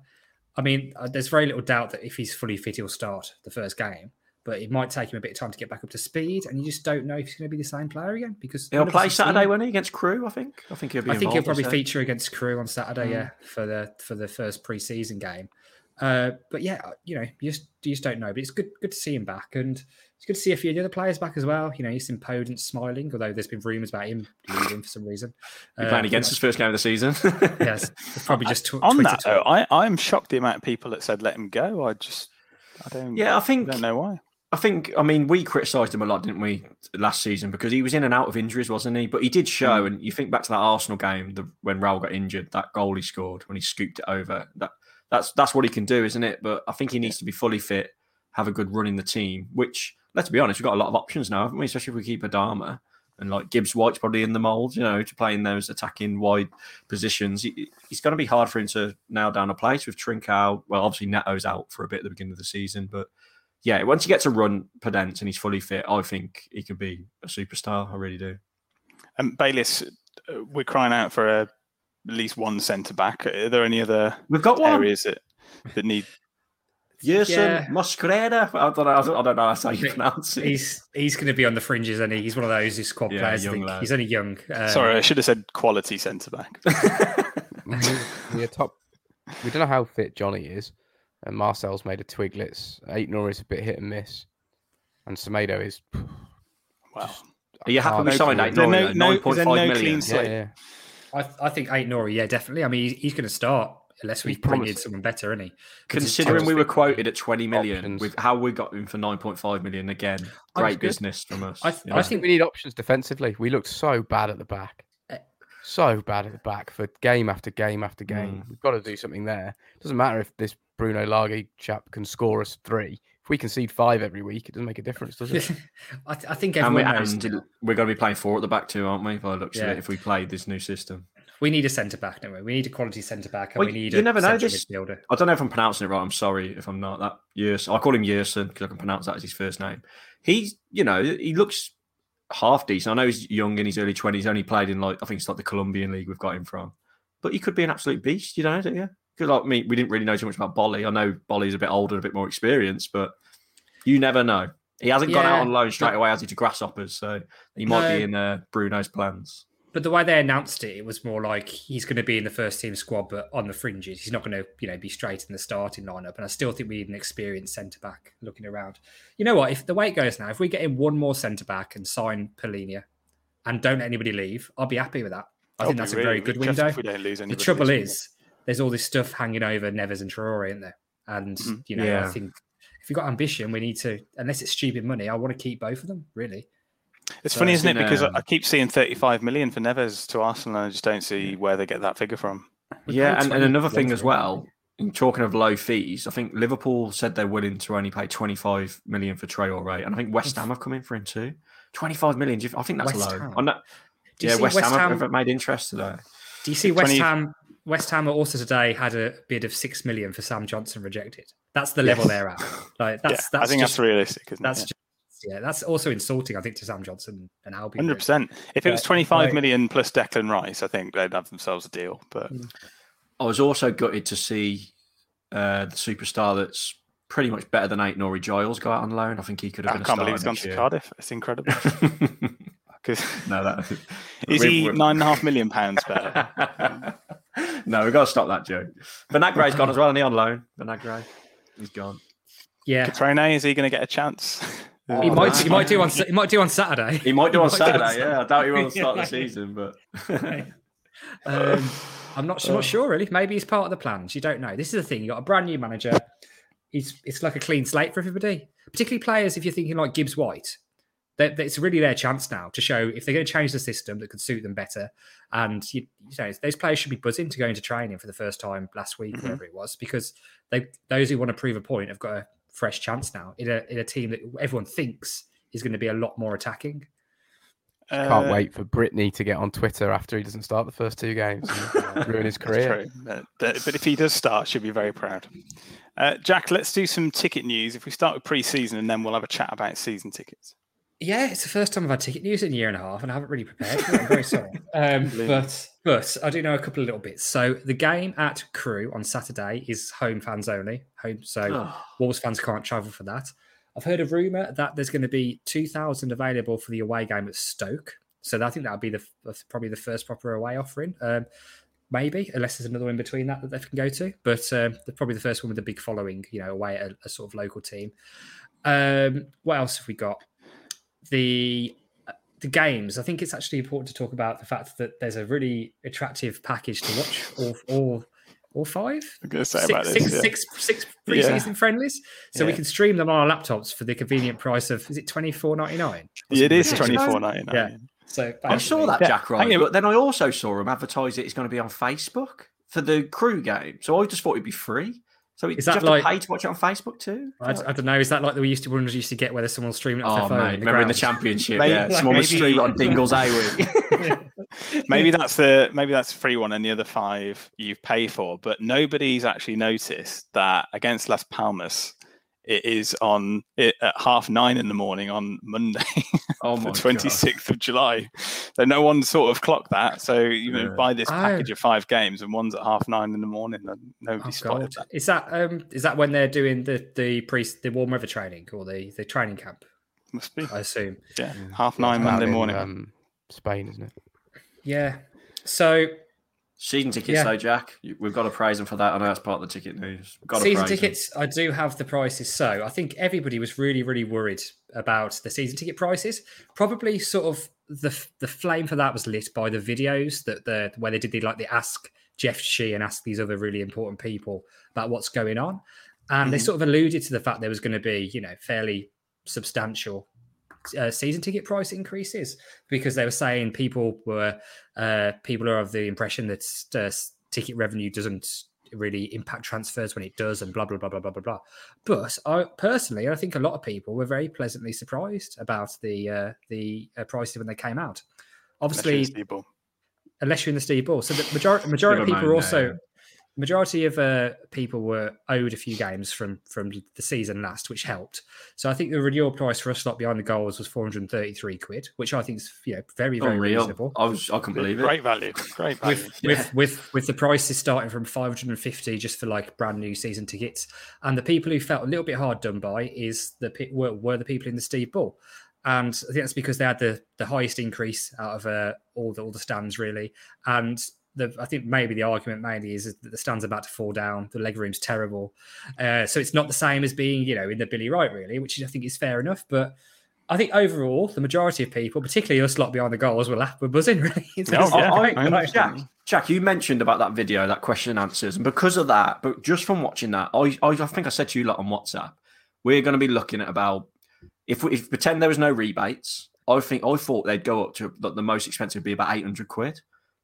I mean, uh, there's very little doubt that if he's fully fit, he'll start the first game, but it might take him a bit of time to get back up to speed, and you just don't know if he's going to be the same player again because He'll none of us play Saturday, won't he, against Crewe? I think. I think he'll be. I think he'll probably so. feature against Crewe on Saturday, Mm. yeah, for the for the first preseason game. Uh, but yeah, you know, you just you just don't know. But it's good good to see him back, and it's good to see a few of the other players back as well. You know, he's Podence smiling, although there's been rumours about him leaving for some reason. He's Uh, playing against his first game of the season. [laughs] Yes, it's probably [laughs] just tw- On Twitter that, though, I, I'm shocked the amount of people that said let him go. I just, I don't, Yeah, I think- I don't know why. I think, I mean, we criticised him a lot, didn't we, last season because he was in and out of injuries, wasn't he? But he did show, hmm. and you think back to that Arsenal game the, when Raul got injured, that goal he scored when he scooped it over. That that's that's what he can do, isn't it? But I think he needs to be fully fit, have a good run in the team. Which, let's be honest, we've got a lot of options now, haven't we? Especially if we keep Adama and like Gibbs White's probably in the mould, you know, to play in those attacking wide positions. He, it's going to be hard for him to nail down a place with Trincao. Well, obviously Neto's out for a bit at the beginning of the season, but yeah, once he gets a run Podence and he's fully fit, I think he could be a superstar. I really do. And Bayliss, uh, we're crying out for a, at least one centre back. Are there any other We've got one. areas that, that need? Yerson Yeah. Mosquera. I don't know. I don't, I don't know how you pronounce it. He's he's going to be on the fringes, and he? he's one of those squad Yeah, players. Young He's only young. Um, Sorry, I should have said quality centre back. [laughs] We're top. We don't know how fit Johnny is, and Marcel's made a twiglets. Eight Nor is a bit hit and miss, and Semedo is. [sighs] Wow. Are you happy with no signing clue. eight There no- Nori, no- nine is point there five no million? clean Yeah, slate? yeah. I, I think Ait-Nouri, yeah, definitely. I mean, he's, he's going to start unless we He's bring in someone better, isn't he? 'Cause it's Considering we were quoted at 20 million, Options. with how we got him for 9.5 million again, great business from us. I- you I think- we need options defensively. We looked so bad at the back, Eh. so bad at the back for game after game after game. Mm. We've got to do something there. Doesn't matter if this Bruno Lage chap can score us three. If we concede five every week, it doesn't make a difference, does it? [laughs] I, th- I think and, we, knows... and we're going to be playing four at the back too, aren't we? By the looks of it, if we played this new system. we need a centre back, don't we? We need a quality centre back, and Well, we need you a never know, this- midfielder. I don't know if I'm pronouncing it right. I'm sorry if I'm not. That Yerson, I call him Yerson because I can pronounce that as his first name. He's, you know, he looks half decent. I know he's young in his early 20s. He's only played in like I think it's like the Colombian league we've got him from. But he could be an absolute beast. You know, don't you? Because like me, we didn't really know too much about Boly. I know Boly's a bit older, and a bit more experienced, but you never know. He hasn't gone out on loan straight away, has he, to Grasshoppers? So he might No. be in uh, Bruno's plans. But the way they announced it, it was more like he's going to be in the first team squad, but on the fringes. He's not going to, you know, be straight in the starting lineup. And I still think we need an experienced centre back looking around. You know what? If the way it goes now, if we get in one more centre back and sign Palhinha and don't let anybody leave, I'll be happy with that. I I'll think be that's a very good window. if we don't lose The trouble is, there's all this stuff hanging over Neves and Traore, isn't there? And Mhm. you know, I think if you've got ambition, we need to. Unless it's stupid money, I want to keep both of them. Really, It's So funny, isn't it? Because I- um, I keep seeing 35 million for Neves to Arsenal, and I just don't see where they get that figure from. Yeah, and, and another thing as well, in talking of low fees, I think Liverpool said they're willing to only pay 25 million for Traore, and I think West Ham have come in for him too. 25 million, do you- I think that's West low. Ham? I know- Do you yeah, see West, West Ham, have- Ham- have made interest today. Do you see West 20 Ham? West Ham also today had a bid of six million for Sam Johnstone rejected. That's the Yes. level they're at. [laughs] Like that's yeah, that's I think just, that's realistic, isn't that's it? just yeah, that's also insulting, I think, to Sam Johnstone and Albion. Hundred percent. If it was Yeah, twenty-five like- million plus Declan Rice, I think they'd have themselves a deal. But I was also gutted to see uh, the superstar that's pretty much better than Ait-Nouri Giles go out on loan. I think he could have I been. a can't believe he's starter gone next to year. Cardiff. It's incredible. [laughs] 'Cause- [laughs] no, that is we- he we- nine and a half million pounds better? [laughs] no, we've got to stop that joke. Vinagre's gone as well, and he on loan. Vinagre, he's gone. Yeah, Cutrone, is he going to get a chance? [laughs] he might. He might do on. He might do on Saturday. He might do on He might do on Saturday. Yeah, I doubt he will start the season, but Um, I'm not, su- not sure really. Maybe he's part of the plans. You don't know. This is the thing. You got a brand new manager. He's it's like a clean slate for everybody, particularly players. If you're thinking like Gibbs White, that it's really their chance now to show if they're going to change the system that could suit them better. And you, you know those players should be buzzing to go into training for the first time last week, Mhm. whatever it was, because they those who want to prove a point have got a fresh chance now in a in a team that everyone thinks is going to be a lot more attacking. Can't Uh, wait for Brittany to get on Twitter after he doesn't start the first two games and [laughs] ruin his That's career. true. But, but but if he does start, she'll be very proud. Uh, Jack, let's do some ticket news. If we start with pre-season, and then we'll have a chat about season tickets. Yeah, it's the first time I've had ticket news in a year and a half, and I haven't really prepared. For it. I'm very sorry, [laughs] um, but but I do know a couple of little bits. So the game at Crewe on Saturday is home fans only. Home, so Wolves fans can't travel for that. I've heard a rumor that there's going to be two thousand available for the away game at Stoke. So I think that'll be the probably the first proper away offering. Um, maybe, unless there's another one in between that that they can go to. But um, they're probably the first one with a big following, you know, away at a, a sort of local team. Um, what else have we got? The uh, the games. I think it's actually important to talk about the fact that there's a really attractive package to watch. All all all five. I'm going to say Six, about this. six, yeah. six, six Yeah. friendlies, so we can stream them on our laptops for the convenient price of is it twenty four ninety nine? Yeah, it is twenty four ninety nine. Yeah. So I saw that Yeah, Jack right, hang but then I also saw him advertise it. It's going to be on Facebook for the Crewe game. So I just thought it'd be free. So Is is that that you have like- to pay to watch it on Facebook too? I, I don't know. Is that like the we used to ones used to get where someone streaming it off Oh their phone? mate, in the remember in the championship? Maybe- yeah, like someone was maybe- streaming on [laughs] Dingles A week. [laughs] maybe that's the maybe that's the free one, and the other five you pay for. But nobody's actually noticed that against Las Palmas, it is on it at half nine in the morning on Monday, Oh [laughs] the my twenty sixth of July. So no one sort of clocked that. So you know, Yeah. buy this Oh. package of five games, and one's at half nine in the morning, and nobody Oh, spotted God. that. Is that um is that when they're doing the the pre the warm weather training or the the training camp? Must be I assume. yeah, half nine It's out Monday in, morning. Um, Spain, isn't it? Yeah. So Season tickets, Yeah. though, Jack. We've got to praise them for that. I know that's part of the ticket news. We've got season praise them. tickets, I do have the prices. So I think everybody was really, really worried about the season ticket prices. Probably sort of the the flame for that was lit by the videos that the where they did the like the ask Jeff Shi and ask these other really important people about what's going on, and they Mhm. sort of alluded to the fact there was going to be you know fairly substantial uh, season ticket price increases because they were saying people were uh, people are of the impression that uh, ticket revenue doesn't really impact transfers when it does and blah blah blah blah blah blah blah but i personally i think a lot of people were very pleasantly surprised about the uh, the uh, prices when they came out obviously Unless you're Steve Bull. unless you're in the Steve Bull. So the majority majority of people were mind, also yeah. Majority of uh, people were owed a few games from from the season last, which helped. So I think the renewal price for us lot behind the goals was 433 quid, which I think is you know very very Unreal. reasonable. I was, I couldn't believe it. Great value. Great value. With, with with with the prices starting from 550 just for like brand new season tickets, and the people who felt a little bit hard done by is the pe- were, were the people in the Steve Bull, and I think that's because they had the the highest increase out of uh, all the all the stands really, and the, I think maybe the argument mainly is that the stands are about to fall down, the leg room's terrible, uh, so it's not the same as being you know in the Billy Wright really, which I think is fair enough, but. I think overall, the majority of people, particularly us lot behind the goals, were laugh- were buzzing. [laughs] Really, It's Oh, yeah. I, I I. Jack, Jack, you mentioned about that video, that question and answers, and because of that, but just from watching that, I, I, I think I said to you lot on WhatsApp, we're going to be looking at about if we if pretend there was no rebates. I think I thought they'd go up to the, the most expensive would be about eight hundred quid,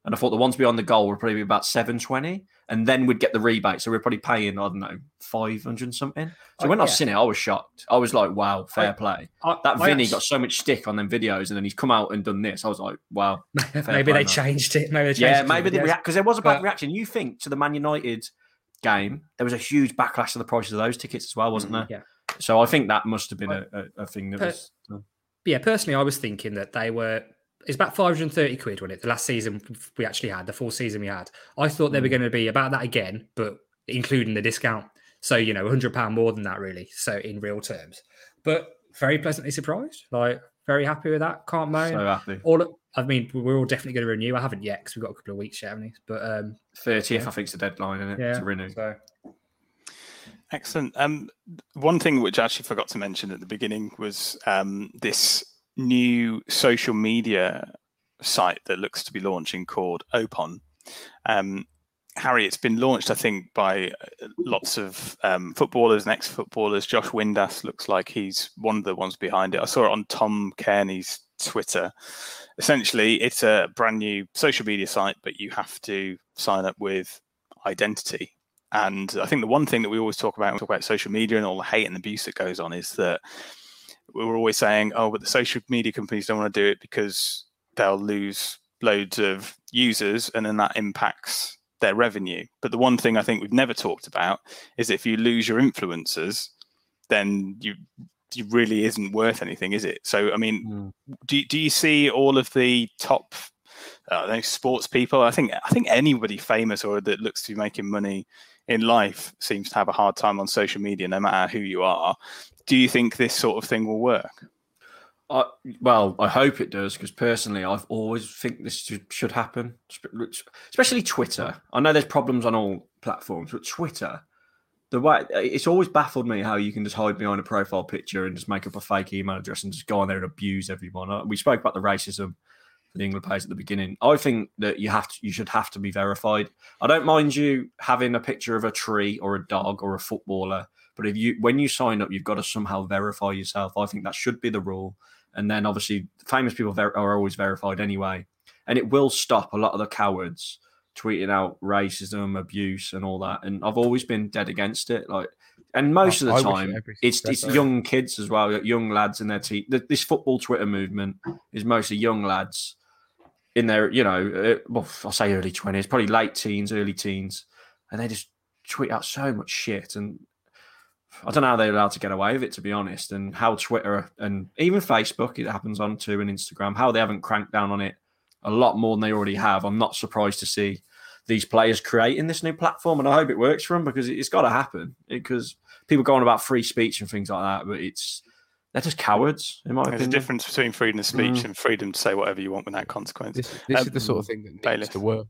and I thought the ones beyond the goal would probably be about seven twenty, and then we'd get the rebate, so we're probably paying I don't know five hundred something. So Uh, when I yeah. seen it, I was shocked. I was like, wow, fair I- play. I- That I Vinny got so much stick on them videos, and then he's come out and done this. I was like, wow. [laughs] maybe they changed it. Maybe they changed Yeah, maybe they videos. react because there was a bad But- reaction. You think to the Man United game, there was a huge backlash to the prices of those tickets as well, wasn't there? Yeah. So I think that must have been a, a, a thing that Per- was. done. yeah, personally, I was thinking that they were. It's about 530 quid, wasn't it? The last season we actually had, the full season we had. I thought they were going to be about that again, but including the discount. So, you know, £100 more than that, really. So, in real terms. But very pleasantly surprised. Like, very happy with that. Can't moan. So happy. all, I mean, we're all definitely going to renew. I haven't yet because we've got a couple of weeks yet, haven't we? But um, 30th, I think, is the deadline, isn't it? yeah. To renew. So, Excellent. Um, one thing which I actually forgot to mention at the beginning was um, this new social media site that looks to be launching called Opon. Um, Harry, it's been launched, I think, by uh, lots of um, footballers and ex-footballers. Josh Windass looks like he's one of the ones behind it. I saw it on Tom Kearney's Twitter. Essentially, it's a brand new social media site, but you have to sign up with identity. And I think the one thing that we always talk about when we talk about social media and all the hate and abuse that goes on is that we're always saying, oh, but the social media companies don't want to do it because they'll lose loads of users and then that impacts their revenue. But the one thing I think we've never talked about is if you lose your influencers, then you you really isn't worth anything, is it? So I mean, do do you see all of the top uh, know, sports people? I think I think anybody famous or that looks to be making money in life seems to have a hard time on social media, no matter who you are. Do you think this sort of thing will work? I, well, I hope it does because personally, I've always think this should, should happen, especially Twitter. I know there's problems on all platforms, but Twitter, the way it's always baffled me how you can just hide behind a profile picture and just make up a fake email address and just go on there and abuse everyone. Uh, We spoke about the racism for the England players at the beginning. I think that you have to, you should have to be verified. I don't mind you having a picture of a tree or a dog or a footballer, but if you when you sign up, you've got to somehow verify yourself. I think that should be the rule. And then obviously, famous people ver- are always verified anyway, and it will stop a lot of the cowards tweeting out racism, abuse, and all that. And I've always been dead against it. Like, and most I- of the wish time, it's it's young kids as well, young lads in their team. This football Twitter movement is mostly young lads in their, you know, uh, well, I'll say early twenties, probably late teens, early teens, and they just tweet out so much shit. And I don't know how they're allowed to get away with it, to be honest. And how Twitter and even Facebook, it happens on too, and Instagram, how they haven't cranked down on it a lot more than they already have. I'm not surprised to see these players creating this new platform, and I hope it works for them because it's got to happen. Because people go on about free speech and things like that, but it's they're just cowards, in my There's a difference between freedom of speech Mm. and freedom to say whatever you want without consequence. This, this is the sort Um, of thing that needs Bailiff. to work.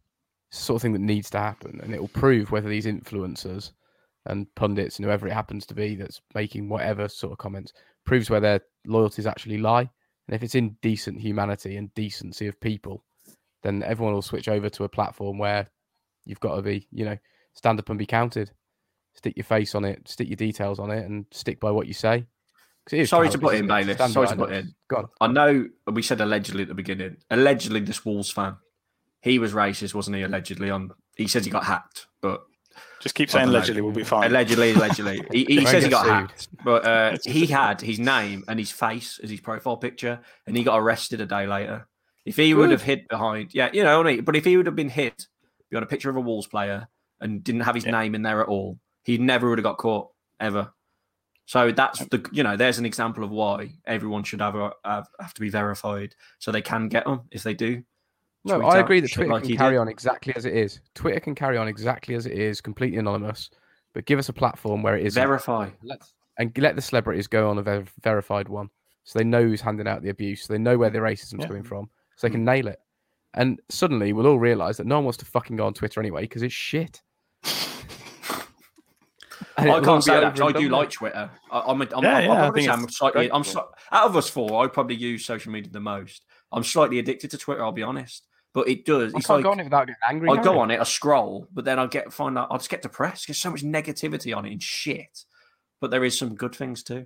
It's the sort of thing that needs to happen, and it will prove whether these influencers and pundits and whoever it happens to be that's making whatever sort of comments proves where their loyalties actually lie. And if it's in decent humanity and decency of people, then everyone will switch over to a platform where you've got to be, you know, stand up and be counted. Stick your face on it, stick your details on it, and stick by what you say. 'Cause it is Sorry to put in, isn't it? Sorry to put in. Go on. I know we said allegedly at the beginning. Allegedly, this Wolves fan, he was racist, wasn't he? Allegedly, on he says he got hacked, but Just keep saying don't know. allegedly, we'll be fine. Allegedly, allegedly, [laughs] he, he says he got sued. hacked, but uh, he had his name and his face as his profile picture, and he got arrested a day later. If he would have hid behind, yeah, you know, what I mean? but if he would have been hit behind a picture of a Wolves player and didn't have his Yeah. name in there at all, he never would have got caught ever. So that's the you know there's an example of why everyone should have a, have, have to be verified so they can get them if they do. No, tweet I agree that Twitter like can carry did. on exactly as it is. Twitter can carry on exactly as it is, completely anonymous. But give us a platform where it is Verify. Let's... and let the celebrities go on a ver- verified one, so they know who's handing out the abuse, so they know where the racism's Yeah. coming from, so they can hmm. nail it. And suddenly we'll all realise that no one wants to fucking go on Twitter anyway because it's shit. [laughs] And I can't be say that over 'cause I do like with. Twitter. I, I'm, a, I'm, Yeah, I'm, yeah, I I'm, think I'm slightly. I'm sli- out of us four. I probably use social media the most. I'm slightly addicted to Twitter. I'll be honest, but it does. I It's can't like go on it without getting angry. I go I? on it, I scroll, but then I get find out I just get depressed. There's so much negativity on it and shit. But there is some good things too.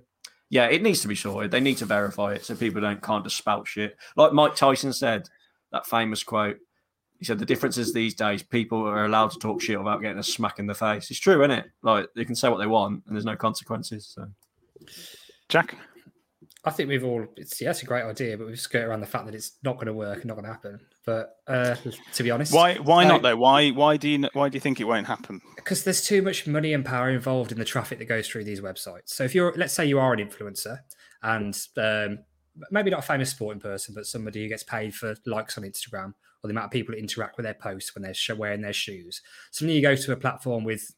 Yeah, it needs to be sorted. They need to verify it so people don't can't just spout shit. Like Mike Tyson said, that famous quote. He said the difference is these days people are allowed to talk shit without getting a smack in the face. It's true, isn't it? Like they can say what they want and there's no consequences. So Jack, I think we've all it's yeah, it's a great idea, but we've skirted around the fact that it's not going to work and not going to happen. But uh, to be honest, Why? Why no, not though? Why? Why do you? Why do you think it won't happen? Because there's too much money and power involved in the traffic that goes through these websites. So if you're, let's say, you are an influencer and um, maybe not a famous sporting person, but somebody who gets paid for likes on Instagram or the amount of people that interact with their posts when they're wearing their shoes. Suddenly you go to a platform with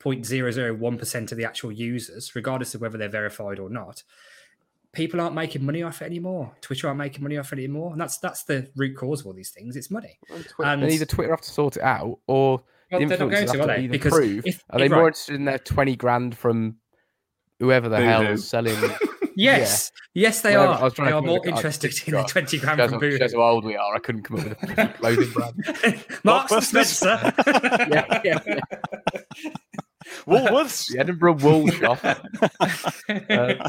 0.001% of the actual users, regardless of whether they're verified or not. People aren't making money off it anymore. Twitter aren't making money off it anymore, and that's that's the root cause of all these things. It's money. And either Twitter have to sort it out, or Well, the they're not going influencers to, have are to they? either Because prove. if- are they if- more interested in their twenty grand from whoever the hell hell's selling? [laughs] Yes, yes, they Whatever, are. I was trying They to are more interested in the twenty grand from Boohoo. how old we are. I couldn't come up with a [laughs] clothing brand. [laughs] Marks and Spencer. [laughs] yeah, yeah, yeah. Woolworths. The Edinburgh Wool Shop. Uh,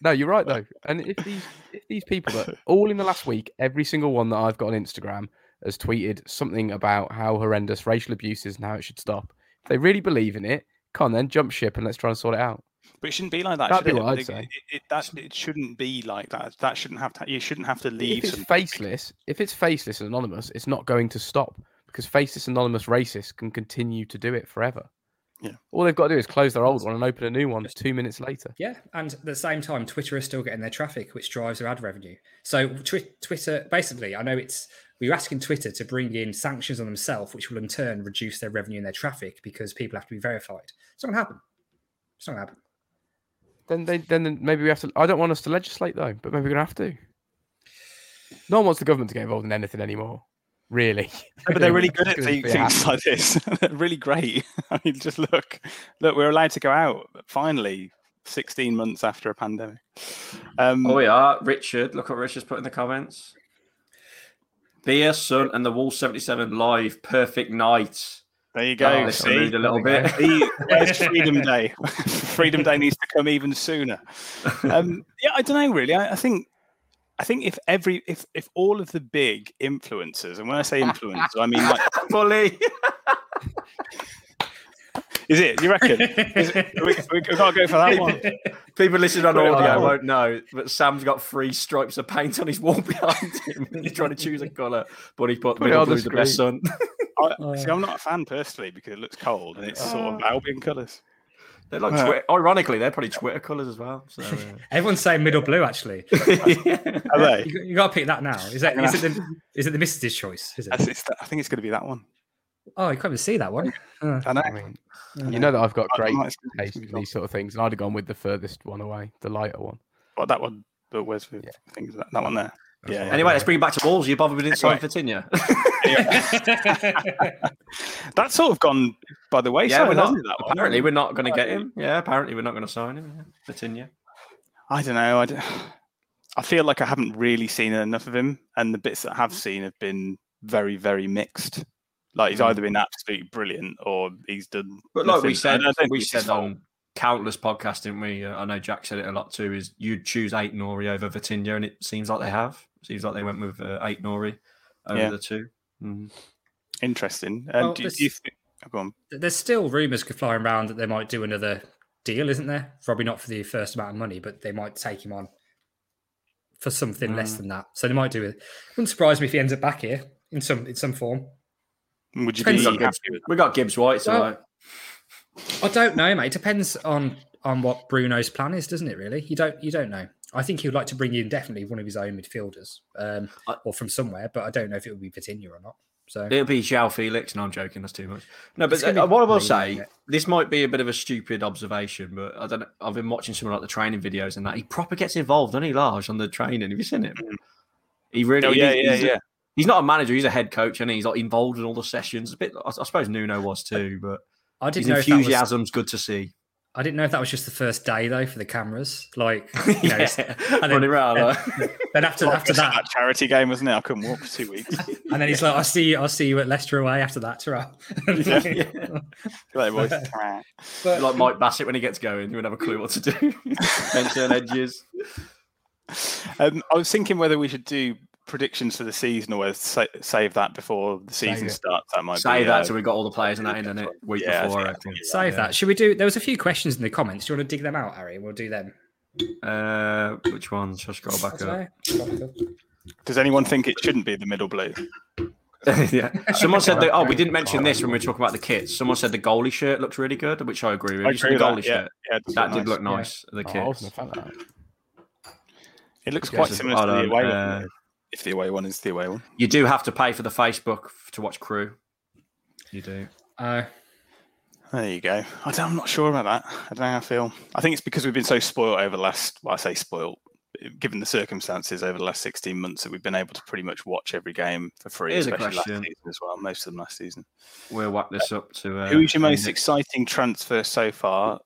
no, you're right though. And if these if these people that all in the last week, every single one that I've got on Instagram has tweeted something about how horrendous racial abuse is and how it should stop. If they really believe in it, come on then, jump ship and let's try and sort it out. But it shouldn't be like that. That'd should be it? what I'd It- say. It, it, that, it shouldn't be like that. That shouldn't have to. You shouldn't have to leave. If it's some- faceless, if it's faceless and anonymous, it's not going to stop because faceless anonymous racists can continue to do it forever. Yeah. All they've got to do is close their old one and open a new one two minutes later. Yeah, and at the same time, Twitter is still getting their traffic, which drives their ad revenue. So twi- Twitter, basically, I know it's we're asking Twitter to bring in sanctions on themselves, which will in turn reduce their revenue and their traffic because people have to be verified. It's not going to happen. It's not going to happen. Then they then maybe we have to. I don't want us to legislate though, but maybe we're gonna have to. No one wants the government to get involved in anything anymore. Really, [laughs] but they're really good at gonna thi- be a things hassle. like this. [laughs] they're really great. [laughs] I mean, just look, look, we're allowed to go out finally, 16 months after a pandemic. Um, Oh, we are. Richard, look what Richard's put in the comments. Beer, Sun, and the Wall 77 live. Perfect night. There you Oh, go. this see? a little bit. we Where's [laughs] Freedom Day? [laughs] Freedom Day needs to come even sooner. Um, yeah, I don't know really. I, I think I think if every if if all of the big influencers, and when I say influencers, I mean like [laughs] Fully. is it? You reckon? It, we, we, can't go for that one. People listening on audio won't know, but Sam's got three stripes of paint on his wall behind him. He's trying to choose a colour, but he put, Put middle on the best sun. I, [laughs] see, I'm not a fan personally because it looks cold and it's sort of Albion colours. They're like, Right. Twitter, ironically, they're probably Twitter colours as well. So, uh, [laughs] Everyone's saying middle blue. Actually, [laughs] Are they? you, you got to pick that now. Is that is it the is it the missus's choice? Is it? the- I think it's going to be that one. Oh, you can't even see that one. Uh, I know. I mean, you know that I've got great might- taste be in these sort of things, and I'd have gone with the furthest one away, the lighter one. Well, that one, but where's the things that, that one there? Yeah. anyway, let's bring it back to Wolves. You bothered with inside Anyway. Vitinha? That's sort of gone by the way. yeah, we're not. that? Apparently, we're not going to get him. Yeah, apparently, we're not going to sign him. Yeah. Vitinha. I don't know. I I feel like I haven't really seen enough of him, and the bits that I have seen have been very, very mixed. Like he's either been absolutely brilliant or he's done. But like we said, I don't we think it's his said on countless podcasts, didn't we? Uh, I know Jack said it a lot too. Is you'd choose Ait-Nouri over Vitinha, and it seems like they have. Seems like they went with uh, Ait-Nouri over Yeah. the two. Mhm. interesting. Um, Well, do, do you think? oh, go on. There's still rumours flying around that they might do another deal, isn't there? Probably not for the first amount of money, but they might take him on for something less Mm. than that. So they might do it. Wouldn't surprise me if he ends up back here in some in some form. Would you Depends be on happy with We got Gibbs White, so Well, I don't know, mate. It depends on on what Bruno's plan is, doesn't it? Really, you don't you don't know. I think he would like to bring in definitely one of his own midfielders, um, I- or from somewhere, but I don't know if it would be Vitinha or not. So it'll be João Felix. No, I'm joking. That's too much. No, but uh, what I will say, this might be a bit of a stupid observation, but I don't. know. I've been watching some of like the training videos and that he proper gets involved, doesn't he, Lage, on the training? Have you seen it? He really. Oh, yeah, he- yeah, he's, yeah. He's not a manager. He's a head coach, and he? he's like involved in all the sessions. A bit. I, I suppose Nuno was too, but I didn't know if that was, enthusiasm's good to see. I didn't know if that was just the first day though for the cameras. Like, [laughs] you know, yeah, and then, running around. then, then after after It's like that, charity game, wasn't it? I couldn't walk for two weeks. [laughs] and then he's like, "I'll see you. I'll see you at Leicester away after that." Terrell. Good day, boys. But- like Mike Bassett when he gets going, he would have a clue what to do. [laughs] Then turn edges. Um, I was thinking whether we should do predictions for the season or whether sa- save that before the season it. starts. That might Say be, that uh, so we got all the players and that in it week Yeah, I before. I think- reckon. Save that. Should we do? There was a few questions in the comments. Do you want to dig them out, Harry? We'll do them. Uh, which one? Shall I back up? Does anyone think it shouldn't be the middle blue? [laughs] yeah. Someone said that. Oh, we didn't mention this when we were talking about the kits. Someone said the goalie shirt looks really good, which I agree with. I You said agree the goalie that, shirt. Yeah, it does that look did look nice. nice. The Oh, kits. wasn't a fan of that. It looks quite similar to the on, away one. uh, though, If the away one is the away one. You do have to pay for the Facebook to watch Crewe. You do. Uh, There you go. I don't, I'm not sure about that. I don't know how I feel. I think it's because we've been so spoiled over the last, well, I say spoiled, given the circumstances over the last 16 months that we've been able to pretty much watch every game for free, Here's a especially last question. season as well, most of them last season. We'll whack this up to. Uh, Who's your most Nick. exciting transfer so far?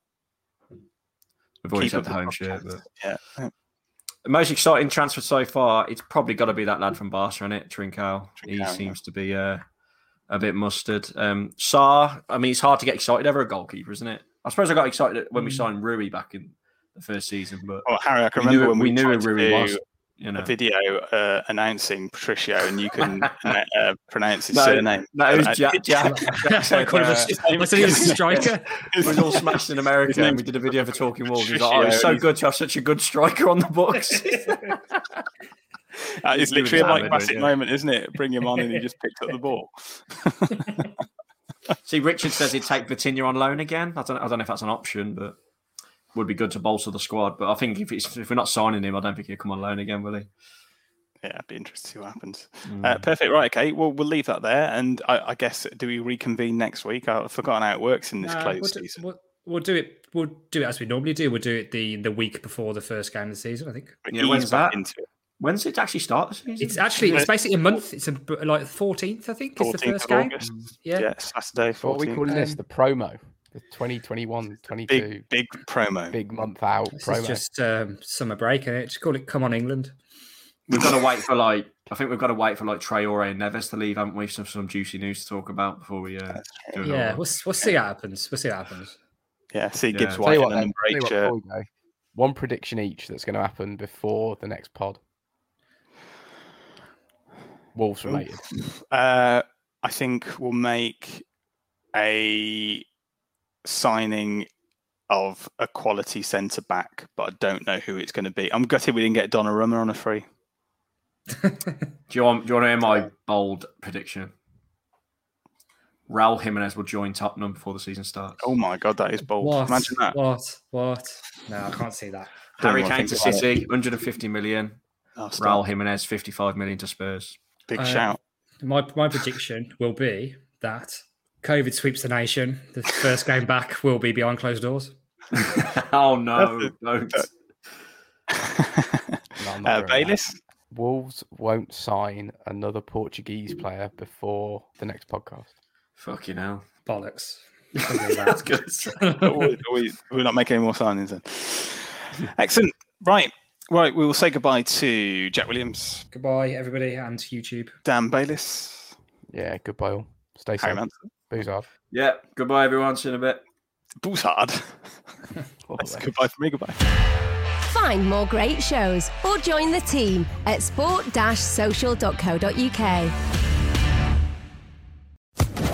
We've already Keep said up the the home podcast. shirt, but Yeah. The most exciting transfer so far, it's probably got to be that lad from Barca, is it? Trincao. He yeah. seems to be uh, a bit mustard. Um, Sá, I mean, it's hard to get excited over a goalkeeper, isn't it? I suppose I got excited when we signed Rui back in the first season, but Oh, Harry, I can we knew, remember when we we, knew who Rui was. Do You know, a video uh, announcing Patricio, and you can [laughs] uh, uh, pronounce his No, surname. no, it was Uh, Jack. [laughs] Jack, Jack said, called him a uh, I said [laughs] he was a striker. we was all smashed in America, and we did a video for Talking Wolves. He was like, "Oh, it's so good to have such a good striker on the books." That is literally a Mike Bassett yeah. moment, isn't it? Bring him on, and he just picked up the ball. See, Richard says he'd take Vitinha on loan again. I don't, I don't know if that's an option, but would be good to bolster the squad. But I think if it's, if we're not signing him, I don't think he'll come on loan again, will he? Yeah, I'd be interested to see what happens. Mm. Uh, perfect. Right. Okay. Well, we'll leave that there. And I, I guess do we reconvene next week? I've forgotten how it works in this Nah, closed we'll, do, season. we'll, we'll do it. We'll do it as we normally do. We'll do it the the week before the first game of the season. I think Yeah, when's that? into it. When's it actually start the season? it's actually it's basically a month. It's a, like fourteenth. I think is the first of game. August. Yeah. Yeah, Saturday. So what are we 14th. calling this? Um, The promo. The 2021 22 Big, big promo. big month out This promo. is just um, summer break, and Just call it "Come on, England." We've got to wait for like I think we've got to wait for like Traore and Neves to leave, haven't we? Some some juicy news to talk about before we uh, do it Yeah, we'll, we'll see what happens. We'll see what happens. Yeah. See Yeah. Gibbs Tell Tell White you what, a then, number tell you eight what, shirt. before we go, one prediction each that's going to happen before the next pod. Wolves related. Uh, I think we'll make a signing of a quality centre back, but I don't know who it's going to be. I'm gutted we didn't get Donnarumma on a free. [laughs] Do you want do you want to hear my bold prediction? Raul Jimenez will join Tottenham before the season starts. Oh my god, that is bold. What? Imagine that. What? What? No, I can't see that. Harry Kane to. City, 150 million. Oh, Raul. Jimenez, 55 million to Spurs. Big Uh, shout. My my prediction will be that COVID sweeps the nation. The first game back will be behind closed doors. [laughs] oh no, That's don't. No, uh, doing. Bayliss? Wolves won't sign another Portuguese player before the next podcast. Fucking hell. Bollocks. [laughs] That's good. [laughs] We- are we- We're not making any more signings then. Excellent. Right. Right. We will say goodbye to Jack Williams, Goodbye, everybody, and to YouTube. Dan Bayliss, Yeah, goodbye all. Stay Harry safe. Manson, Booze hard. yeah, goodbye everyone. See you in a bit. Boussard. All the goodbye for me. Goodbye. Find more great shows or join the team at sport-social.co.uk.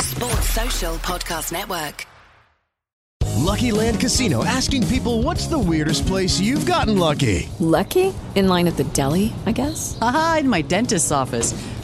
Sports Social Podcast Network. Lucky Land Casino asking people what's the weirdest place you've gotten lucky? Lucky? In line at the deli, I guess? Aha, in my dentist's office.